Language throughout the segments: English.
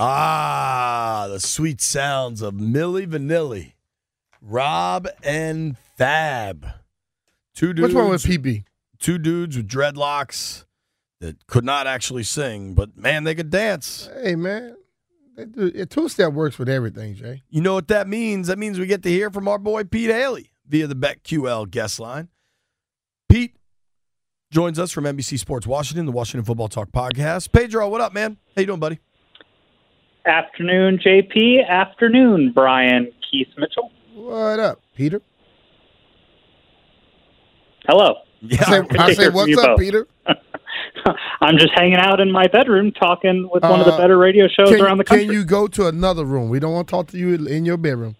Ah, the sweet sounds of Milli Vanilli, Rob and Fab. Two dudes. What's wrong with PB? Two dudes with dreadlocks that could not actually sing, but man, they could dance. Hey, man. A two step works with everything, Jay. You know what that means? That means we get to hear from our boy Pete Hailey via the BetQL guest line. Pete joins us from NBC Sports Washington, the Washington Football Talk podcast. Pedro, what up, man? How you doing, buddy? Afternoon, JP. Afternoon, Brian Keith Mitchell. What up, Peter? Hello. Yeah. I say, I say what's up, both. Peter? I'm just hanging out in my bedroom talking with one of the Uh, better radio shows Can, around the country. can you go to another room? We don't want to talk to you in your bedroom.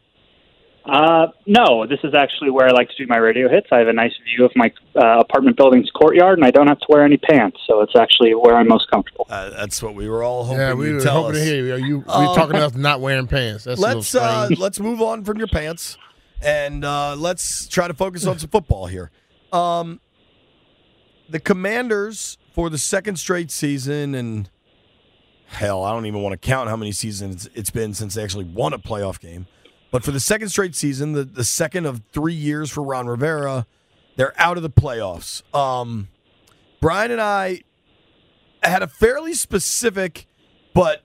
Uh, no, this is actually where I like to do my radio hits. I have a nice view of my uh, apartment building's courtyard, and I don't have to wear any pants, so it's actually where I'm most comfortable. Uh, that's what we were all hoping yeah, we you'd were tell hoping us. to hear you. you we Um, talking about not wearing pants. That's let's a uh, let's move on from your pants and uh, let's try to focus on some football here. Um, the Commanders for the second straight season, and hell, I don't even want to count how many seasons it's been since they actually won a playoff game. But for the second straight season, the, the second of three years for Ron Rivera, they're out of the playoffs. Um, Brian and I had a fairly specific, but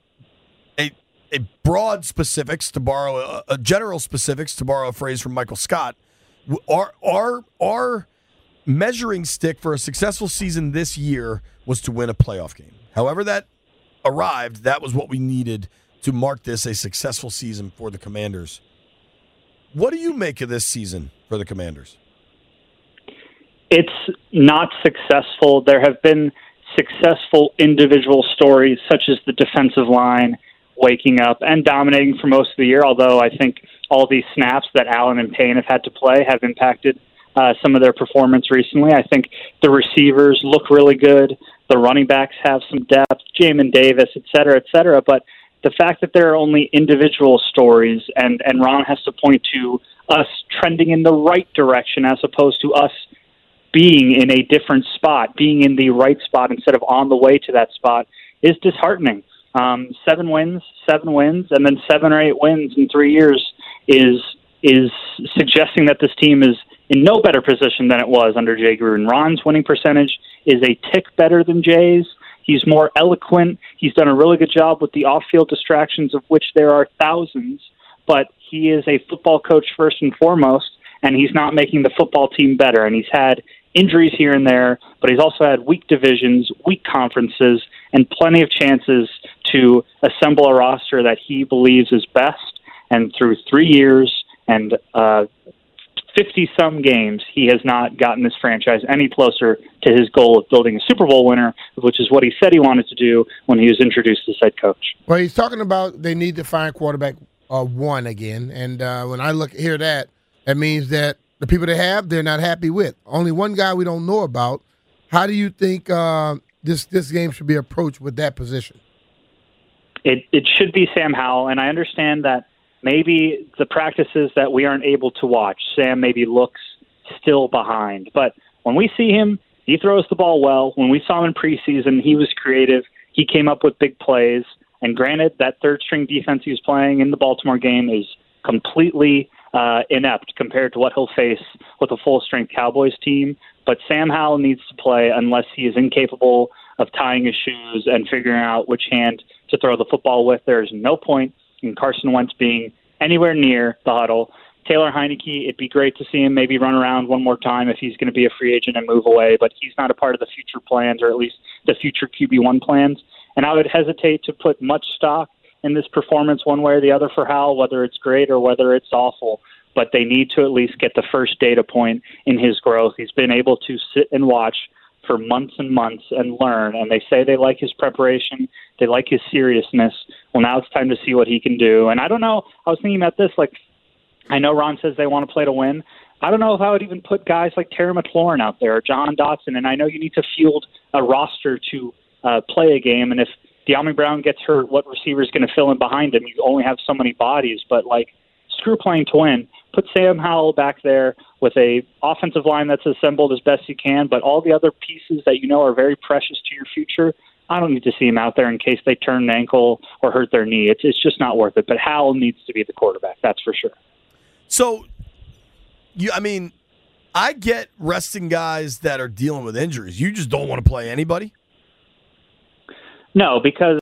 a a broad specifics to borrow a, a general specifics to borrow a phrase from Michael Scott. Our our our measuring stick for a successful season this year was to win a playoff game. However that arrived, that was what we needed to mark this a successful season for the Commanders. What do you make of this season for the Commanders? It's not successful. There have been successful individual stories, such as the defensive line waking up and dominating for most of the year, although I think all these snaps that Allen and Payne have had to play have impacted uh, some of their performance recently. I think the receivers look really good. The running backs have some depth, Jamin Davis, et cetera, et cetera. But the fact that there are only individual stories and, and Ron has to point to us trending in the right direction as opposed to us being in a different spot, being in the right spot instead of on the way to that spot is disheartening. Um, seven wins, seven wins, and then seven or eight wins in three years is is suggesting that this team is in no better position than it was under Jay Gruden. Ron's winning percentage is a tick better than Jay's. He's more eloquent. He's done a really good job with the off-field distractions, of which there are thousands. But he is a football coach first and foremost, and he's not making the football team better. And he's had injuries here and there, but he's also had weak divisions, weak conferences, and plenty of chances to assemble a roster that he believes is best. And through three years and uh, 50 some games, he has not gotten this franchise any closer to his goal of building a Super Bowl winner, which is what he said he wanted to do when he was introduced as head coach. Well, he's talking about they need to find quarterback uh, one again, and uh, when I look hear that, that means that the people they have they're not happy with. Only one guy we don't know about. How do you think uh, this this game should be approached with that position? It it should be Sam Howell, and I understand that maybe the practices that we aren't able to watch, Sam maybe looks still behind. But when we see him, he throws the ball well. When we saw him in preseason, he was creative. He came up with big plays. And granted, that third string defense he was playing in the Baltimore game is completely uh, inept compared to what he'll face with a full strength Cowboys team. But Sam Howell needs to play unless he is incapable of tying his shoes and figuring out which hand to throw the football with. There's no point and Carson Wentz being anywhere near the huddle. Taylor Heinicke, it'd be great to see him maybe run around one more time if he's going to be a free agent and move away, but he's not a part of the future plans or at least the future QB1 plans. And I would hesitate to put much stock in this performance one way or the other for Howell, whether it's great or whether it's awful. But they need to at least get the first data point in his growth. He's been able to sit and watch for months and months and learn. And they say they like his preparation, they like his seriousness. Well, now it's time to see what he can do. And I don't know. I was thinking about this. Like, I know Ron says they want to play to win. I don't know if I would even put guys like Terry McLaurin out there or Jahan Dotson. And I know you need to field a roster to uh, play a game. And if Dyami Brown gets hurt, what receiver is going to fill in behind him? You only have so many bodies. But like, screw playing to win. Put Sam Howell back there with a offensive line that's assembled as best you can, but all the other pieces that you know are very precious to your future. I don't need to see him out there in case they turn an ankle or hurt their knee. It's it's just not worth it. But Howell needs to be the quarterback. That's for sure. So, you, I mean, I get resting guys that are dealing with injuries. You just don't want to play anybody. No, because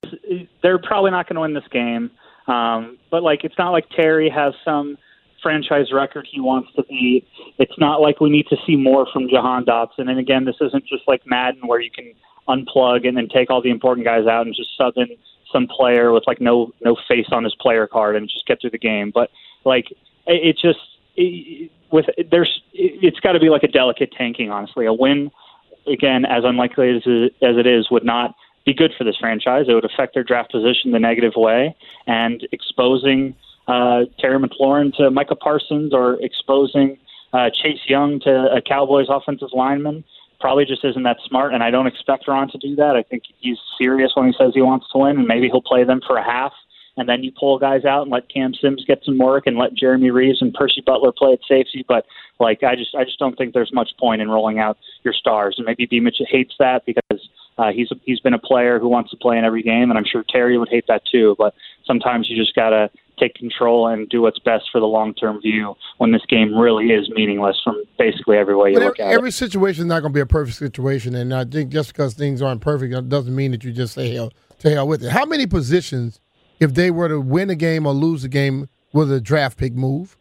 they're probably not going to win this game. Um, but like, it's not like Terry has some franchise record he wants to be. It's not like we need to see more from Jahan Dotson. And again, this isn't just like Madden where you can unplug and then take all the important guys out and just sub in some player with like no no face on his player card and just get through the game. But like, it, it just it, with there's it's got to be like a delicate tanking. Honestly, a win again, as unlikely as it, as it is, would not be good for this franchise. It would affect their draft position the negative way, and exposing uh, Terry McLaurin to Micah Parsons or exposing uh, Chase Young to a Cowboys offensive lineman probably just isn't that smart. And I don't expect Ron to do that. I think he's serious when he says he wants to win, and maybe he'll play them for a half. And then you pull guys out and let Cam Sims get some work and let Jeremy Reaves and Percy Butler play at safety. But like I just I just don't think there's much point in rolling out your stars. And maybe B Mitch hates that because uh, he's he's been a player who wants to play in every game, and I'm sure Terry would hate that too. But sometimes you just gotta take control and do what's best for the long term view when this game really is meaningless from basically every way you But look every, at it. every situation is not going to be a perfect situation, and I think just because things aren't perfect doesn't mean that you just say hell to hell with it. How many positions, if they were to win a game or lose a game, will the draft pick move?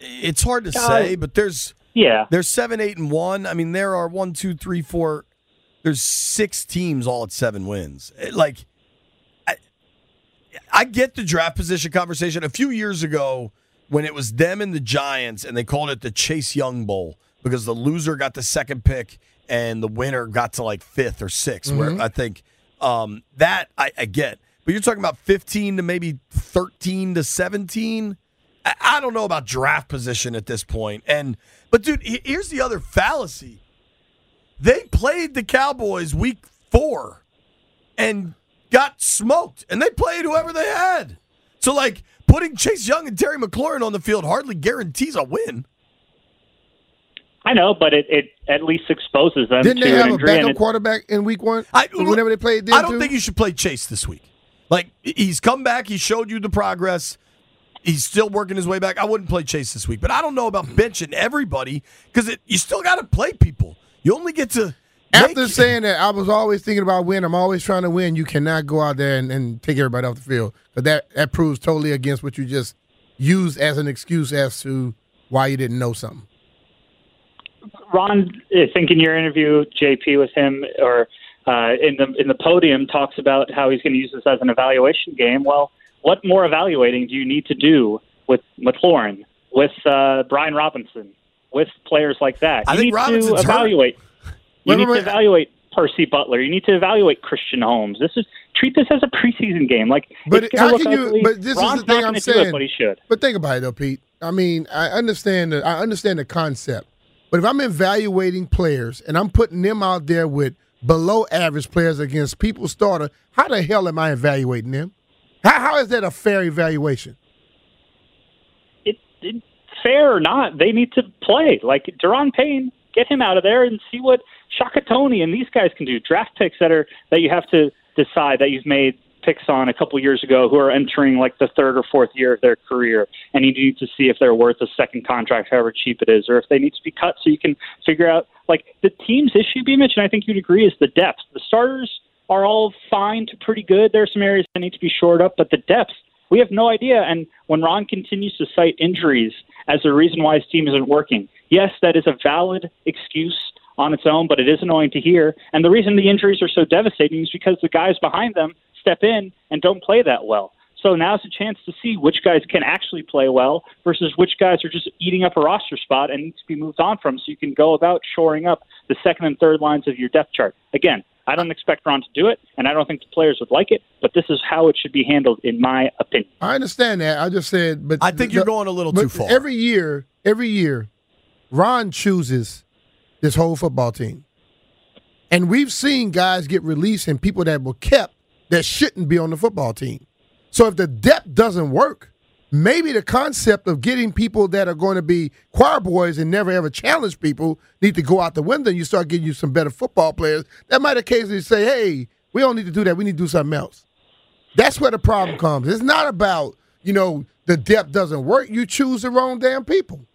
It's hard to uh, say, but there's. Yeah, there's seven, eight, and one. I mean, there are one, two, three, four. There's six teams all at seven wins. Like, I, I get the draft position conversation. A few years ago, when it was them and the Giants, and they called it the Chase Young Bowl because the loser got the second pick and the winner got to like fifth or 6th Where I think um, that I, I get, but you're talking about 15 to maybe 13 to 17. I, I don't know about draft position at this point. And but dude, here's the other fallacy. They played the Cowboys week four and got smoked, and they played whoever they had. So like putting Chase Young and Terry McLaurin on the field hardly guarantees a win. I know, but it, it at least exposes them Didn't to they an have a injury. backup it- quarterback in week one? I, Whenever they played, them I don't too? think you should play Chase this week. Like he's come back, he showed you the progress. He's still working his way back. I wouldn't play Chase this week, but I don't know about benching everybody because you still got to play people. You only get to After make- saying that, I was always thinking about win. I'm always trying to win. You cannot go out there and, and take everybody off the field. But that that proves totally against what you just used as an excuse as to why you didn't know something. Ron, I think in your interview, JP with him, or uh, in the in the podium, talks about how he's going to use this as an evaluation game. Well, what more evaluating do you need to do with McLaurin, with uh, Brian Robinson, with players like that? I you think need Robinson's to hurt. You Wait, need wait, to wait. evaluate Percy Butler. You need to evaluate Christian Holmes. This is treat this as a preseason game. Like, But how can you- ugly. but this is the thing I'm saying. it, but he should. But think about it though, Pete. I mean, I understand the I understand the concept. But if I'm evaluating players and I'm putting them out there with below average players against people starter, how the hell am I evaluating them? How, how is that a fair evaluation? it, it fair or not, they need to play. Like Daron Payne, get him out of there and see what Shaka Toney and these guys can do. Draft picks that are that you have to decide that you've made picks on a couple years ago who are entering like the third or fourth year of their career and you need to see if they're worth a second contract however cheap it is or if they need to be cut so you can figure out like the team's issue B Mitch and I think you'd agree is the depth. The starters are all fine to pretty good. There are some areas that need to be shored up, but the depth We have no idea. And when Ron continues to cite injuries as the reason why his team isn't working, yes, that is a valid excuse on its own, but it is annoying to hear. And the reason the injuries are so devastating is because the guys behind them step in and don't play that well. So now's a chance to see which guys can actually play well versus which guys are just eating up a roster spot and need to be moved on from so you can go about shoring up the second and third lines of your depth chart. Again, I don't expect Ron to do it, and I don't think the players would like it, but this is how it should be handled, in my opinion. I understand that. I just said, but I think the- you're going a little too far. Every year, every year, Ron chooses this whole football team, and we've seen guys get released and people that were kept that shouldn't be on the football team. So if the depth doesn't work, maybe the concept of getting people that are going to be choir boys and never ever challenge people need to go out the window. and You start getting you some better football players that might occasionally say, "Hey, we don't need to do that. We need to do something else." That's where the problem comes. It's not about you know the depth doesn't work. You choose the wrong damn people.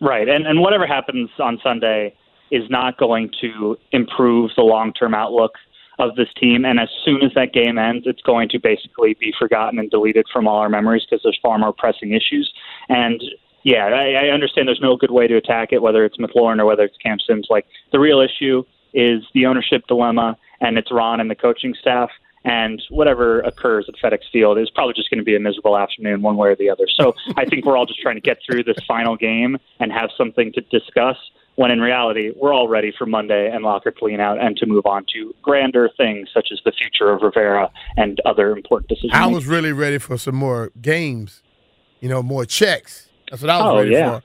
Right, and and whatever happens on Sunday is not going to improve the long term outlook of this team. And as soon as that game ends, it's going to basically be forgotten and deleted from all our memories because there's far more pressing issues. And yeah, I, I understand there's no good way to attack it, whether it's McLaurin or whether it's Cam Sims. Like the real issue is the ownership dilemma, and it's Ron and the coaching staff. And whatever occurs at FedEx Field is probably just going to be a miserable afternoon, one way or the other. So I think we're all just trying to get through this final game and have something to discuss. When in reality, we're all ready for Monday and locker clean out and to move on to grander things such as the future of Rivera and other important decisions. I was really ready for some more games, you know, more checks. That's what I was Oh, ready yeah. for.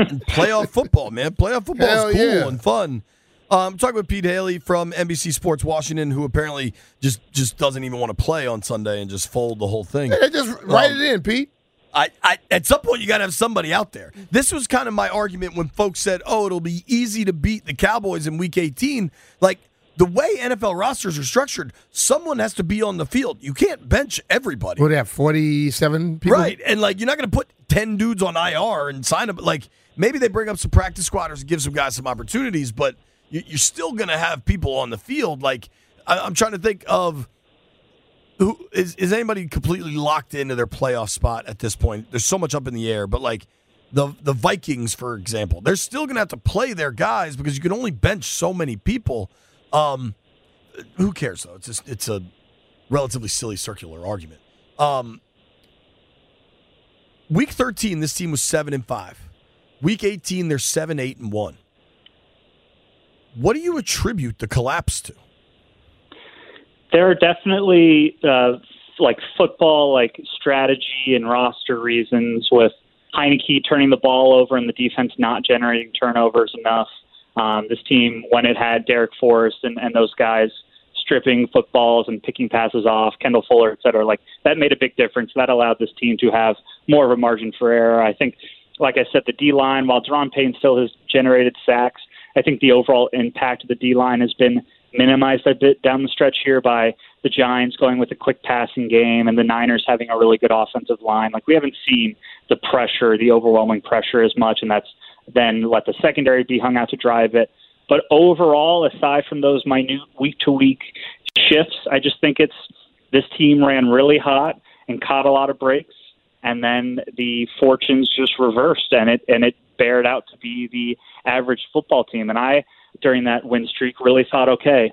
And playoff football, man. Playoff football Hell is cool yeah. and fun. I'm um, talking with Pete Hailey from NBC Sports Washington, who apparently just just doesn't even want to play on Sunday and just fold the whole thing. Just write Um, it in, Pete. I, I at some point you got to have somebody out there. This was kind of my argument when folks said, "Oh, it'll be easy to beat the Cowboys in Week 18." Like the way NFL rosters are structured, someone has to be on the field. You can't bench everybody, What, they have 47 people? right? And like you're not going to put ten dudes on IR and sign them. Like maybe they bring up some practice squatters and give some guys some opportunities, but you're still going to have people on the field. Like I'm trying to think of who is is anybody completely locked into their playoff spot at this point? There's so much up in the air, but like the the Vikings, for example, they're still gonna have to play their guys because you can only bench so many people. Um, who cares though? It's just it's a relatively silly circular argument. Um, week 13, this team was seven and five. Week 18, they're seven, eight, and one. What do you attribute the collapse to? there are definitely uh, like football like strategy and roster reasons with Heinicke turning the ball over and the defense not generating turnovers enough. Um, this team, when it had Darrick Forrest and, and those guys stripping footballs and picking passes off, Kendall Fuller, et cetera, like that made a big difference. That allowed this team to have more of a margin for error. I think, like I said, the D line, while Daron Payne still has generated sacks, I think the overall impact of the D line has been minimized a bit down the stretch here by the Giants going with a quick passing game and the Niners having a really good offensive line. Like we haven't seen the pressure, the overwhelming pressure as much, and that's then let the secondary be hung out to drive it. But overall, aside from those minute week to week shifts, I just think it's this team ran really hot and caught a lot of breaks, and then the fortunes just reversed, and it and it bared out to be the average football team. And I, during that win streak, really thought, okay,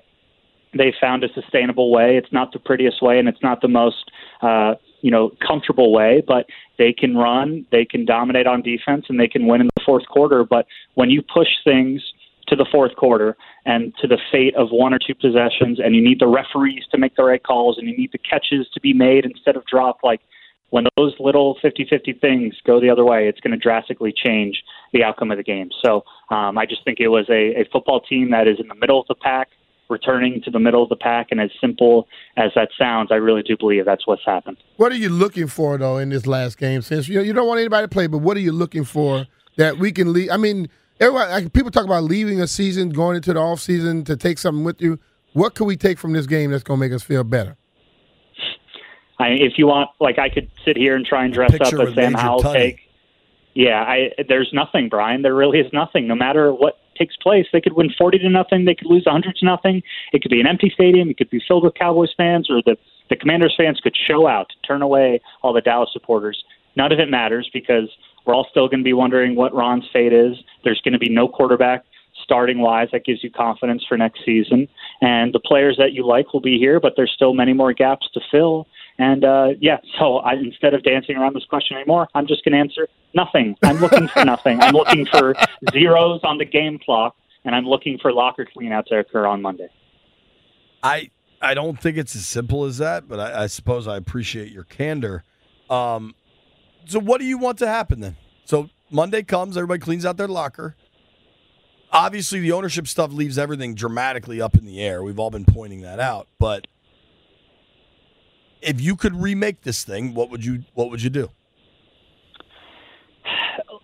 they found a sustainable way. It's not the prettiest way, and it's not the most uh, you know comfortable way, but they can run, they can dominate on defense, and they can win in the fourth quarter. But when you push things to the fourth quarter and to the fate of one or two possessions, and you need the referees to make the right calls, and you need the catches to be made instead of dropped, like when those little 50-50 things go the other way, it's going to drastically change the outcome of the game. So um, I just think it was a, a football team that is in the middle of the pack, returning to the middle of the pack, and as simple as that sounds, I really do believe that's what's happened. What are you looking for though in this last game? Since you know, you don't want anybody to play, but what are you looking for that we can leave? I mean, everyone like, people talk about leaving a season, going into the off season to take something with you. What can we take from this game that's going to make us feel better? I, if you want, like, I could sit here and try and dress up a Sam Howell Tunney. take. Yeah, I there's nothing, Brian. There really is nothing. No matter what takes place, they could win forty to nothing. They could lose hundred to nothing. It could be an empty stadium. It could be filled with Cowboys fans, or the The Commanders fans could show out, turn away all the Dallas supporters. None of it matters because we're all still going to be wondering what Ron's fate is. There's going to be no quarterback starting wise that gives you confidence for next season. And the players that you like will be here, but there's still many more gaps to fill. And uh, yeah, so I, instead of dancing around this question anymore, I'm just going to answer nothing. I'm looking for nothing. I'm looking for zeros on the game clock, and I'm looking for locker cleanouts to occur on Monday. I I don't think it's as simple as that, but I, I suppose I appreciate your candor. Um, so what do you want to happen then? So Monday comes, everybody cleans out their locker. Obviously, the ownership stuff leaves everything dramatically up in the air. We've all been pointing that out, but if you could remake this thing, what would you what would you do?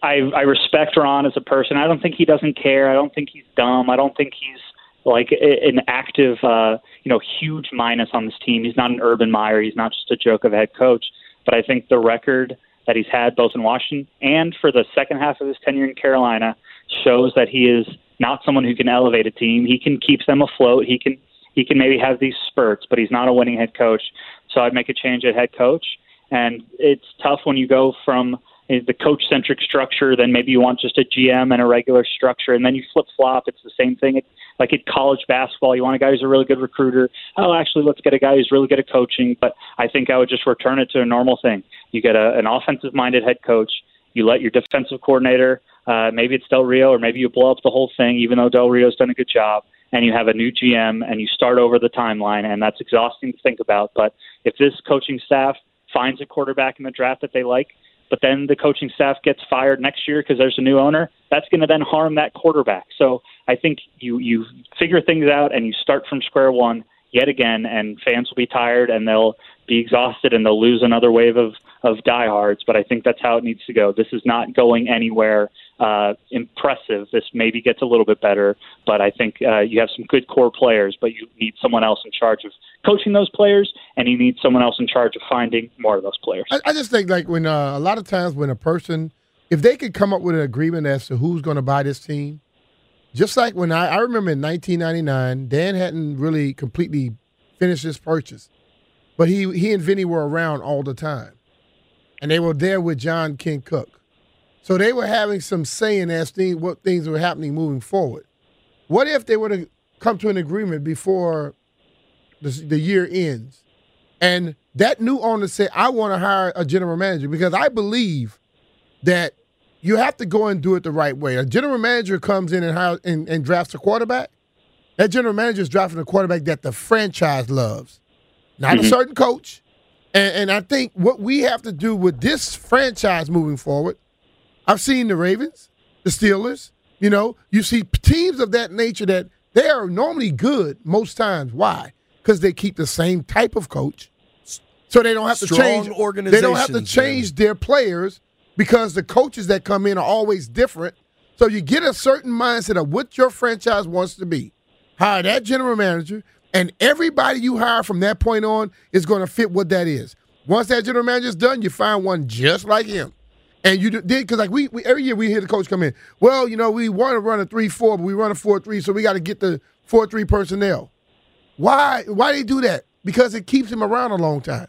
I I respect Ron as a person. I don't think he doesn't care. I don't think he's dumb. I don't think he's like an active, uh, you know, huge minus on this team. He's not an Urban Meyer. He's not just a joke of a head coach. But I think the record that he's had both in Washington and for the second half of his tenure in Carolina shows that he is not someone who can elevate a team. He can keep them afloat. He can he can maybe have these spurts, but he's not a winning head coach. So I'd make a change at head coach. And it's tough when you go from the coach centric structure, then maybe you want just a GM and a regular structure, and then you flip flop. It's the same thing. It's like at college basketball, you want a guy who's a really good recruiter. Oh, actually, let's get a guy who's really good at coaching. But I think I would just return it to a normal thing. You get a, an offensive minded head coach. You let your defensive coordinator, uh, maybe it's Del Rio, or maybe you blow up the whole thing, even though Del Rio's done a good job and you have a new GM and you start over the timeline, and that's exhausting to think about. But if this coaching staff finds a quarterback in the draft that they like, but then the coaching staff gets fired next year because there's a new owner, that's going to then harm that quarterback. So I think you you figure things out and you start from square one yet again, and fans will be tired and they'll be exhausted and they'll lose another wave of of diehards. But I think that's how it needs to go. This is not going anywhere uh, impressive. This maybe gets a little bit better, but I think uh, you have some good core players, but you need someone else in charge of coaching those players, and you need someone else in charge of finding more of those players. I, I just think like when uh, a lot of times when a person, if they could come up with an agreement as to who's going to buy this team, just like when I, I remember in 1999, Dan hadn't really completely finished his purchase, but he he and Vinny were around all the time, and they were there with John Kent Cooke. So they were having some saying as things what things were happening moving forward. What if they were to come to an agreement before the, the year ends, and that new owner said, "I want to hire a general manager because I believe that you have to go and do it the right way." A general manager comes in and hire, and, and drafts a quarterback. That general manager is drafting a quarterback that the franchise loves, not mm-hmm. a certain coach. And, and I think what we have to do with this franchise moving forward I've seen the Ravens, the Steelers. You know, you see teams of that nature that they are normally good most times. Why? Because they keep the same type of coach, so they don't have to change. They don't have to change their players because the coaches that come in are always different. So you get a certain mindset of what your franchise wants to be. Hire that general manager, and everybody you hire from that point on is going to fit what that is. Once that general manager is done, you find one just like him. And you did because like we, we, every year we hear the coach come in. Well, you know we want to run a three four, but we run a four three, so we got to get the four three personnel. Why? Why do they do that? Because it keeps him around a long time.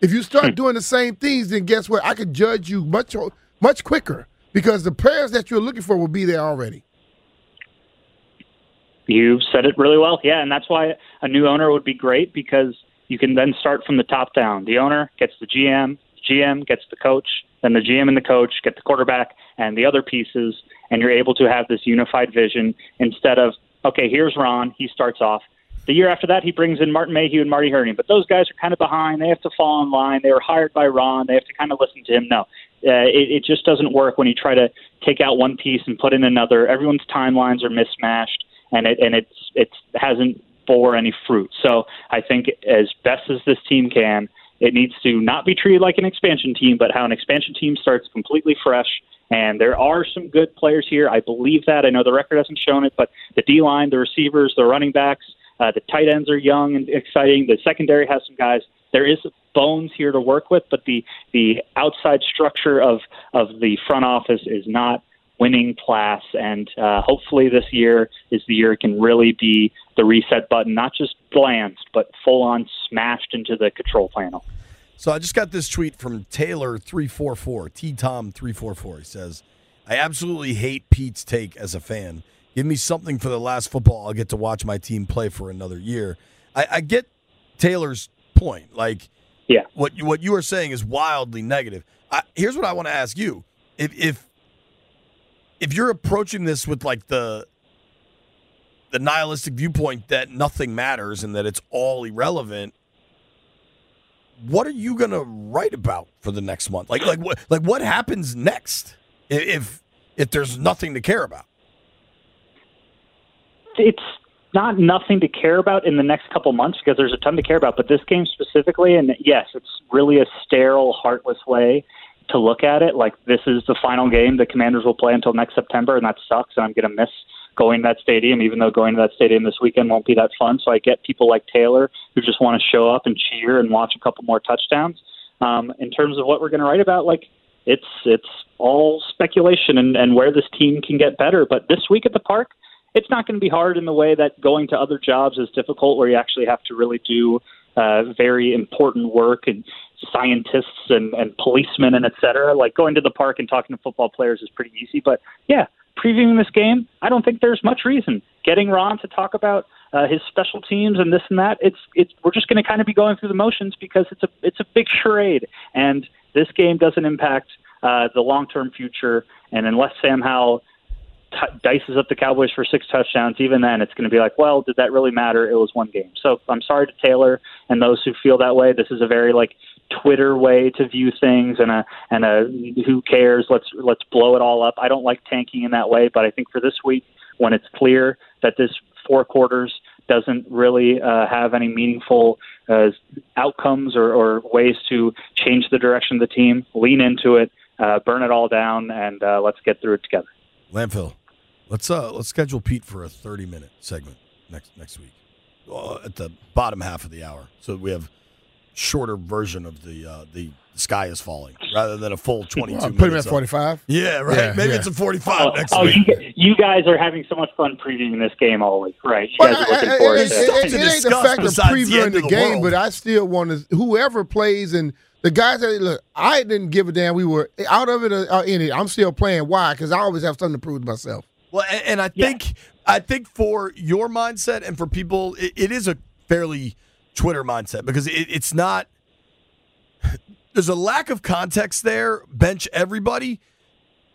If you start hmm. doing the same things, then guess what? I could judge you much much quicker because the players that you're looking for will be there already. You said it really well. Yeah, and that's why a new owner would be great because you can then start from the top down. The owner gets the GM, GM gets the coach, then the GM and the coach get the quarterback and the other pieces, and you're able to have this unified vision instead of, okay, here's Ron, he starts off. The year after that, he brings in Martin Mayhew and Marty Hurney, but those guys are kind of behind. They have to fall in line. They were hired by Ron. They have to kind of listen to him. No, uh, it, it just doesn't work when you try to take out one piece and put in another. Everyone's timelines are mismatched, and it and it's it hasn't bore any fruit. So I think as best as this team can, it needs to not be treated like an expansion team, but how an expansion team starts completely fresh. And there are some good players here. I believe that. I know the record hasn't shown it, but the D line, the receivers, the running backs, uh, the tight ends are young and exciting. The secondary has some guys. There is bones here to work with, but the the outside structure of of the front office is not winning class. And uh, hopefully, this year is the year it can really be the reset button, not just glanced, but full on smashed into the control panel. So I just got this tweet from Taylor344, T Tom 344. He says, I absolutely hate Pete's take as a fan. Give me something for the last football. I'll get to watch my team play for another year. I, I get Taylor's point. Like, yeah, what you, what you are saying is wildly negative. I, here's what I want to ask you: if if if you're approaching this with like the the nihilistic viewpoint that nothing matters and that it's all irrelevant, what are you going to write about for the next month? Like like what like what happens next if if there's nothing to care about? It's not nothing to care about in the next couple months because there's a ton to care about. But this game specifically, and yes, it's really a sterile, heartless way to look at it. Like this is the final game the Commanders will play until next September, and that sucks. And I'm going to miss going to that stadium, even though going to that stadium this weekend won't be that fun. So I get people like Taylor who just want to show up and cheer and watch a couple more touchdowns. Um, in terms of what we're going to write about, like it's it's all speculation and, and where this team can get better. But this week at the park, it's not going to be hard in the way that going to other jobs is difficult, where you actually have to really do uh, very important work and scientists and, and policemen and et cetera. Like going to the park and talking to football players is pretty easy. But yeah, previewing this game, I don't think there's much reason. Getting Ron to talk about uh, his special teams and this and that, it's it's we're just going to kind of be going through the motions because it's a it's a big charade, and this game doesn't impact uh, the long term future. And unless Sam Howell t- dices up the Cowboys for six touchdowns, even then it's going to be like, well, did that really matter? It was one game. So I'm sorry to Taylor and those who feel that way. This is a very like Twitter way to view things and a and a who cares? Let's let's blow it all up. I don't like tanking in that way, but I think for this week, when it's clear that this four quarters doesn't really uh, have any meaningful uh, outcomes or, or ways to change the direction of the team, lean into it, uh, burn it all down, and uh, let's get through it together. Landfill. Let's uh let's schedule Pete for a thirty minute segment next next week, uh, at the bottom half of the hour, so we have shorter version of the uh, the sky is falling rather than a full twenty two. Well, put him at forty five. Yeah, right. Yeah, Maybe yeah. it's a forty five Oh, next week. oh, week. you, you guys are having so much fun previewing this game all week, right? You Well, guys are looking I- I- forward it, to it, it. stuff it, it ain't the fact of besides the previewing the, the game, world. but I still want to whoever plays and the guys that look. I didn't give a damn. We were out of it or or in it. I'm still playing. Why? Because I always have something to prove to myself. Well, and, and I Yeah. think I think for your mindset and for people, it, it is a fairly Twitter mindset because it, it's not. There's a lack of context there. Bench everybody.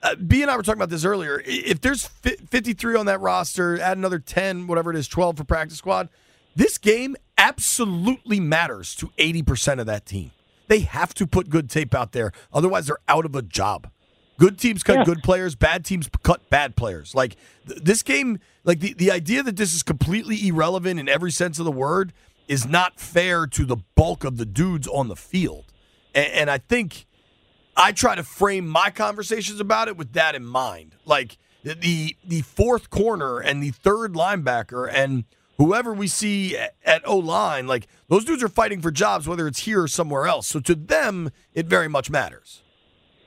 Uh, B and I were talking about this earlier. If there's fi- 53 on that roster, add another 10, whatever it is, 12 for practice squad. This game absolutely matters to 80% of that team. They have to put good tape out there, otherwise they're out of a job. Good teams cut Yeah. good players. Bad teams cut bad players. Like th- this game, like the, the idea that this is completely irrelevant in every sense of the word is not fair to the bulk of the dudes on the field. And, and I think I try to frame my conversations about it with that in mind. Like the the, the fourth corner and the third linebacker and whoever we see at, O line, like those dudes are fighting for jobs, whether it's here or somewhere else. So to them, it very much matters.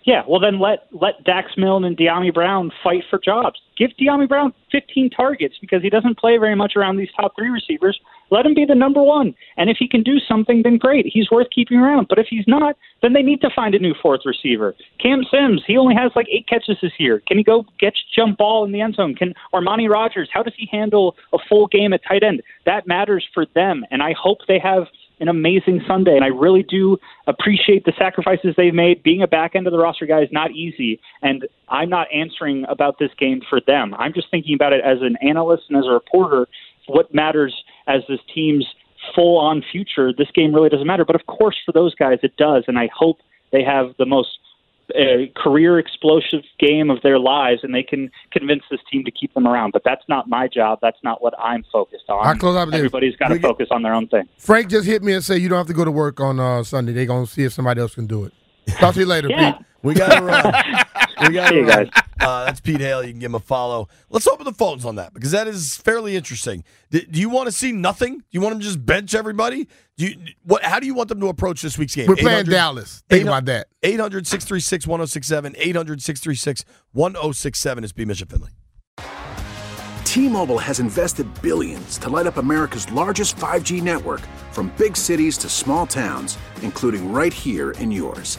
Yeah, well then let let Dax Milne and Dyami Brown fight for jobs. Give Dyami Brown 15 targets because he doesn't play very much around these top three receivers. Let him be the number one, and if he can do something, then great. He's worth keeping around. But if he's not, then they need to find a new fourth receiver. Cam Sims, he only has like eight catches this year. Can he go get jump ball in the end zone? Can Armani Rogers? How does he handle a full game at tight end? That matters for them, and I hope they have an amazing Sunday. And I really do appreciate the sacrifices they've made. Being a back end of the roster guy is not easy. And I'm not answering about this game for them. I'm just thinking about it as an analyst and as a reporter. What matters as this team's full on future, this game really doesn't matter. But of course, for those guys, it does. And I hope they have the most uh, career explosive game of their lives and they can convince this team to keep them around. But that's not my job. That's not what I'm focused on. I'll close out. Everybody's got to focus on their own thing. Frank just hit me and said you don't have to go to work on uh, Sunday. They're gonna see if somebody else can do it. Talk to you later, Yeah. Pete. We got to run. we got to you run. guys. Uh, that's Pete Hale. You can give him a follow. Let's open the phones on that because that is fairly interesting. Do, do you want to see nothing? Do you want them to just bench everybody? Do you, what? How do you want them to approach this week's game? We're playing Dallas. Think about that. 800 636 1067. 800 636 1067 is B Mitch and Finlay. T-Mobile has invested billions to light up America's largest 5G network from big cities to small towns, including right here in yours.